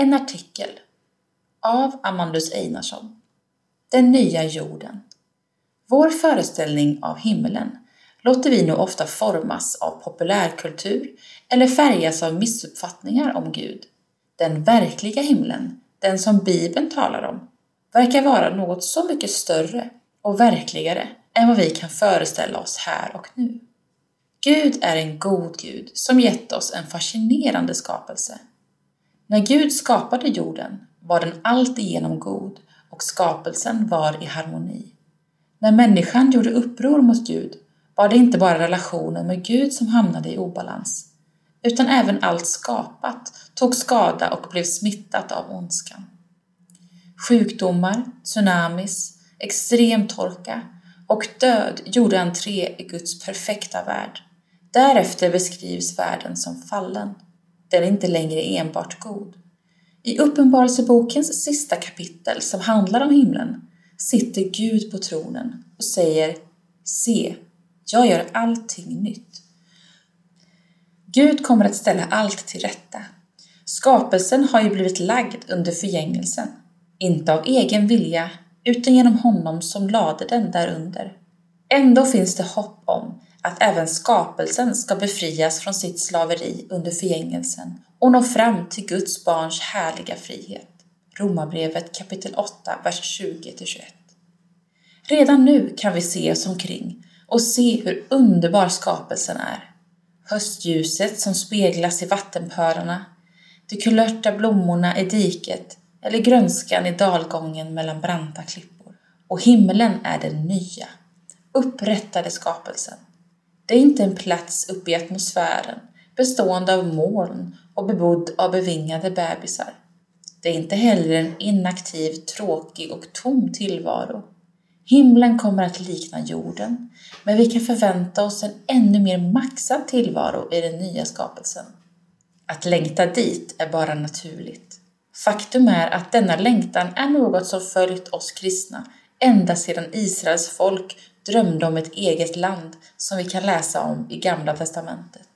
En artikel av Amandus Einarsson. Den nya jorden. Vår föreställning av himlen låter vi nu ofta formas av populärkultur eller färgas av missuppfattningar om Gud. Den verkliga himlen, den som Bibeln talar om, verkar vara något så mycket större och verkligare än vad vi kan föreställa oss här och nu. Gud är en god Gud som gett oss en fascinerande skapelse. När Gud skapade jorden var den alltigenom god och skapelsen var i harmoni. När människan gjorde uppror mot Gud var det inte bara relationen med Gud som hamnade i obalans, utan även allt skapat tog skada och blev smittat av ondskan. Sjukdomar, tsunamis, extrem torka och död gjorde entré i Guds perfekta värld. Därefter beskrivs världen som fallen. Den är inte längre enbart god. I Uppenbarelsebokens sista kapitel som handlar om himlen sitter Gud på tronen och säger Se, jag gör allting nytt. Gud kommer att ställa allt till rätta. Skapelsen har ju blivit lagd under förgängelsen, inte av egen vilja utan genom honom som lade den därunder. Ändå finns det hopp om att även skapelsen ska befrias från sitt slaveri under förgängelsen och nå fram till Guds barns härliga frihet. Romarbrevet kapitel 8, vers 20-21. Redan nu kan vi se oss omkring och se hur underbar skapelsen är. Höstljuset som speglas i vattenpölarna, de kulörta blommorna i diket eller grönskan i dalgången mellan branta klippor. Och himlen är den nya, upprättade skapelsen. Det är inte en plats uppe i atmosfären bestående av moln och bebodd av bevingade bebisar. Det är inte heller en inaktiv, tråkig och tom tillvaro. Himlen kommer att likna jorden, men vi kan förvänta oss en ännu mer maxad tillvaro i den nya skapelsen. Att längta dit är bara naturligt. Faktum är att denna längtan är något som följt oss kristna ända sedan Israels folk drömde om ett eget land som vi kan läsa om i Gamla testamentet.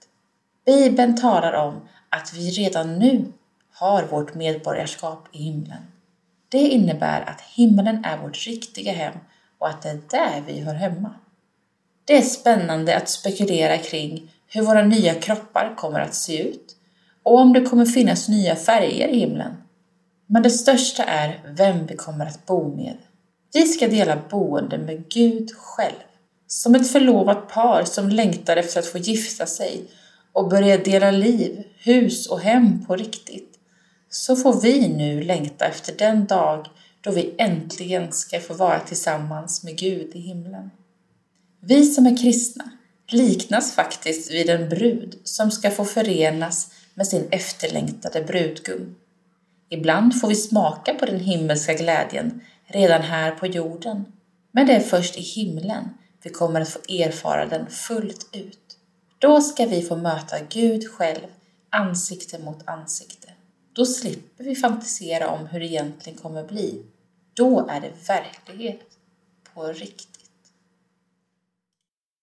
Bibeln talar om att vi redan nu har vårt medborgarskap i himlen. Det innebär att himlen är vårt riktiga hem och att det är där vi hör hemma. Det är spännande att spekulera kring hur våra nya kroppar kommer att se ut och om det kommer finnas nya färger i himlen. Men det största är vem vi kommer att bo med. Vi ska dela boende med Gud själv. Som ett förlovat par som längtar efter att få gifta sig och börja dela liv, hus och hem på riktigt, så får vi nu längta efter den dag då vi äntligen ska få vara tillsammans med Gud i himlen. Vi som är kristna liknas faktiskt vid en brud som ska få förenas med sin efterlängtade brudgum. Ibland får vi smaka på den himmelska glädjen redan här på jorden, men det är först i himlen vi kommer att få erfara den fullt ut. Då ska vi få möta Gud själv ansikte mot ansikte. Då slipper vi fantisera om hur det egentligen kommer bli. Då är det verklighet på riktigt.